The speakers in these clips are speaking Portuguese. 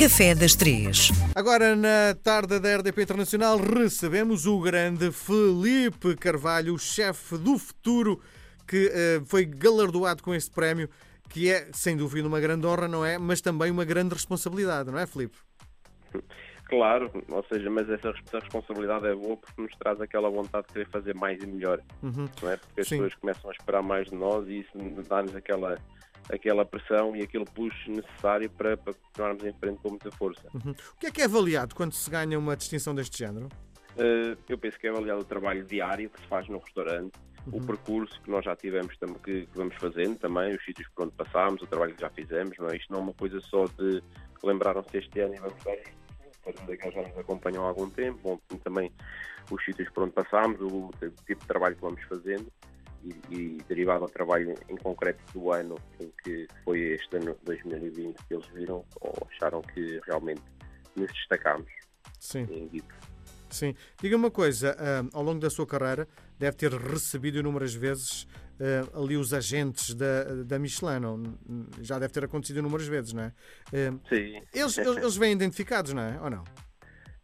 Café das Três. Agora, na tarde da RDP Internacional, recebemos o grande Felipe Carvalho, o chefe do futuro, que uh, foi galardoado com este prémio, que é, sem dúvida, uma grande honra, não é? Mas também uma grande responsabilidade, não é, Felipe? Claro, ou seja, mas essa responsabilidade é boa porque nos traz aquela vontade de querer fazer mais e melhor, uhum. não é? Porque as Sim. pessoas começam a esperar mais de nós e isso dá-nos aquela aquela pressão e aquele push necessário para, para continuarmos em frente com muita força. Uhum. O que é que é avaliado quando se ganha uma distinção deste género? Uh, eu penso que é avaliado o trabalho diário que se faz no restaurante, uhum. o percurso que nós já tivemos, que, que vamos fazendo também, os sítios por onde passámos, o trabalho que já fizemos, não é? Isto não é uma coisa só de lembraram-se este ano e vamos ver que já nos acompanham há algum tempo, bom, também os sítios por onde passámos, o tipo de trabalho que vamos fazendo e, e, derivado ao trabalho em concreto do ano em que foi este ano 2020 que eles viram ou acharam que realmente nos destacámos. Sim. Sim. Diga uma coisa, uh, ao longo da sua carreira deve ter recebido inúmeras vezes uh, ali os agentes da, da Michelin, não? já deve ter acontecido inúmeras vezes, não é? Uh, Sim. Eles, eles, eles vêm identificados, não é? Ou não?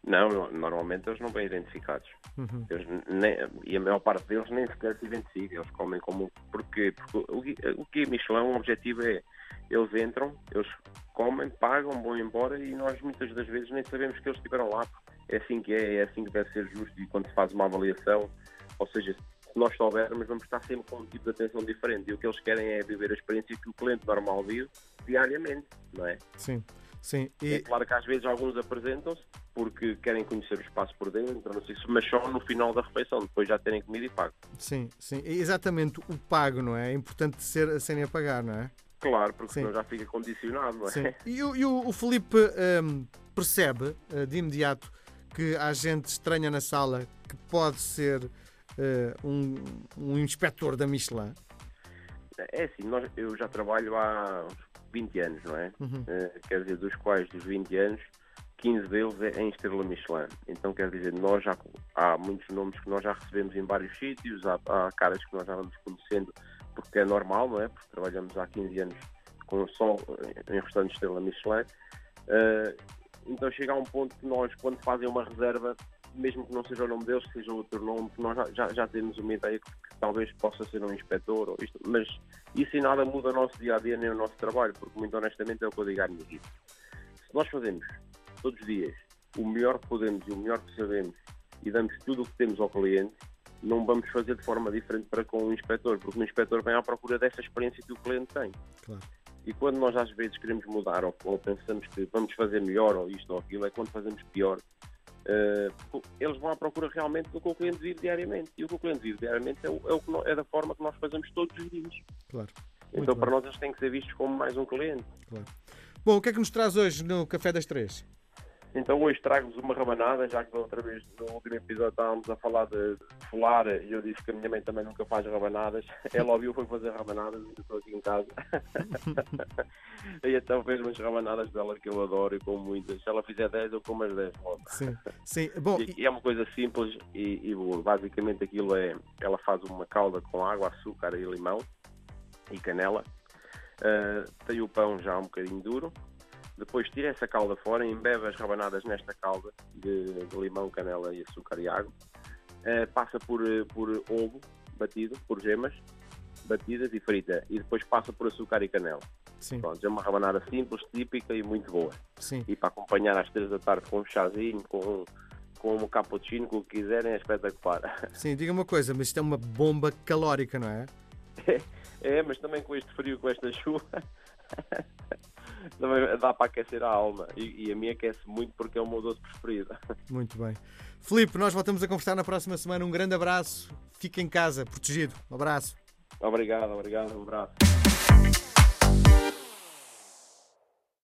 Não, normalmente eles não vêm identificados. Uhum. Eles nem, e a maior parte deles nem sequer se identifica. Eles comem como. Porquê? Porque o, o Guia Michelin, o objetivo é. Eles entram, eles comem, pagam, vão embora e nós muitas das vezes nem sabemos que eles estiveram lá. É assim que é, é assim que deve ser justo. E quando se faz uma avaliação, ou seja, se nós soubermos, vamos estar sempre com um tipo de atenção diferente. E o que eles querem é viver a experiência que o cliente normal vive diariamente, não é? Sim. Sim, e... É claro que às vezes alguns apresentam-se porque querem conhecer o espaço por dentro, não sei se, mas só no final da refeição, depois já terem comida e pago. Sim, sim, exatamente o pago, não é? É importante ser, serem a pagar, não é? Claro, porque sim. senão já fica condicionado, não é? Sim. E, e o, o Felipe um, percebe uh, de imediato que há gente estranha na sala que pode ser uh, um, um inspetor da Michelin? É assim, nós, eu já trabalho há 20 anos, não é? Uhum. Uh, quer dizer, dos quais dos 20 anos, 15 deles é em estrela Michelin. Então, quer dizer, nós já há muitos nomes que nós já recebemos em vários sítios, há, há caras que nós já vamos conhecendo, porque é normal, não é? Porque trabalhamos há 15 anos com só em restaurantes estrela Michelin. Uh, então chega a um ponto que nós, quando fazem uma reserva, mesmo que não seja o nome deles, seja outro nome, nós já, já, já temos uma ideia talvez possa ser um inspetor, ou isto, mas isso em nada muda o nosso dia a dia nem o nosso trabalho, porque muito honestamente é o que eu digo à minha equipe. Se nós fazemos todos os dias o melhor que podemos e o melhor que sabemos e damos tudo o que temos ao cliente, não vamos fazer de forma diferente para com o inspetor, porque o inspetor vem à procura dessa experiência que o cliente tem. Claro. E quando nós às vezes queremos mudar ou, ou, pensamos que vamos fazer melhor ou isto ou aquilo, é quando fazemos pior. Uh, eles vão à procura realmente do que o cliente vive diariamente. E o que o cliente vive diariamente é, o, é, o que é da forma que nós fazemos todos os dias. Claro. então, para nós, eles têm que ser vistos como mais um cliente. Claro. Bom, o que é que nos traz hoje no Café das Três? Então hoje trago-vos uma rabanada, já que da outra vez no último episódio estávamos a falar de, de folar e eu disse que a minha mãe também nunca faz rabanadas. Ela ouviu foi fazer rabanadas e estou aqui em casa. e então fez umas rabanadas dela que eu adoro e como muitas. Se ela fizer 10, eu como as 10 logo. Sim, sim. Bom, e, e, é uma coisa simples e, e boa. Basicamente aquilo é, ela faz uma calda com água, açúcar e limão e canela. Uh, tem o pão já um bocadinho duro depois tira essa calda fora, embebe as rabanadas nesta calda de, de limão, canela e açúcar e água. Uh, passa por, eh, por ovo batido, por gemas batidas e frita. E depois passa por açúcar e canela. Sim. Pronto, é uma rabanada simples, típica e muito boa. Sim. E para acompanhar às três da tarde com um chazinho, com, com um cappuccino, com o que quiserem, é espetacular. Sim, diga uma coisa, mas isto é uma bomba calórica, não é? É, é mas também com este frio, com esta chuva, também dá para aquecer a alma. E, e, a minha aquece muito porque é o meu doce preferido. Muito bem. Filipe, nós voltamos a conversar na próxima semana. Um grande abraço. Fique em casa, protegido. Um abraço. Obrigado, obrigado. Um abraço.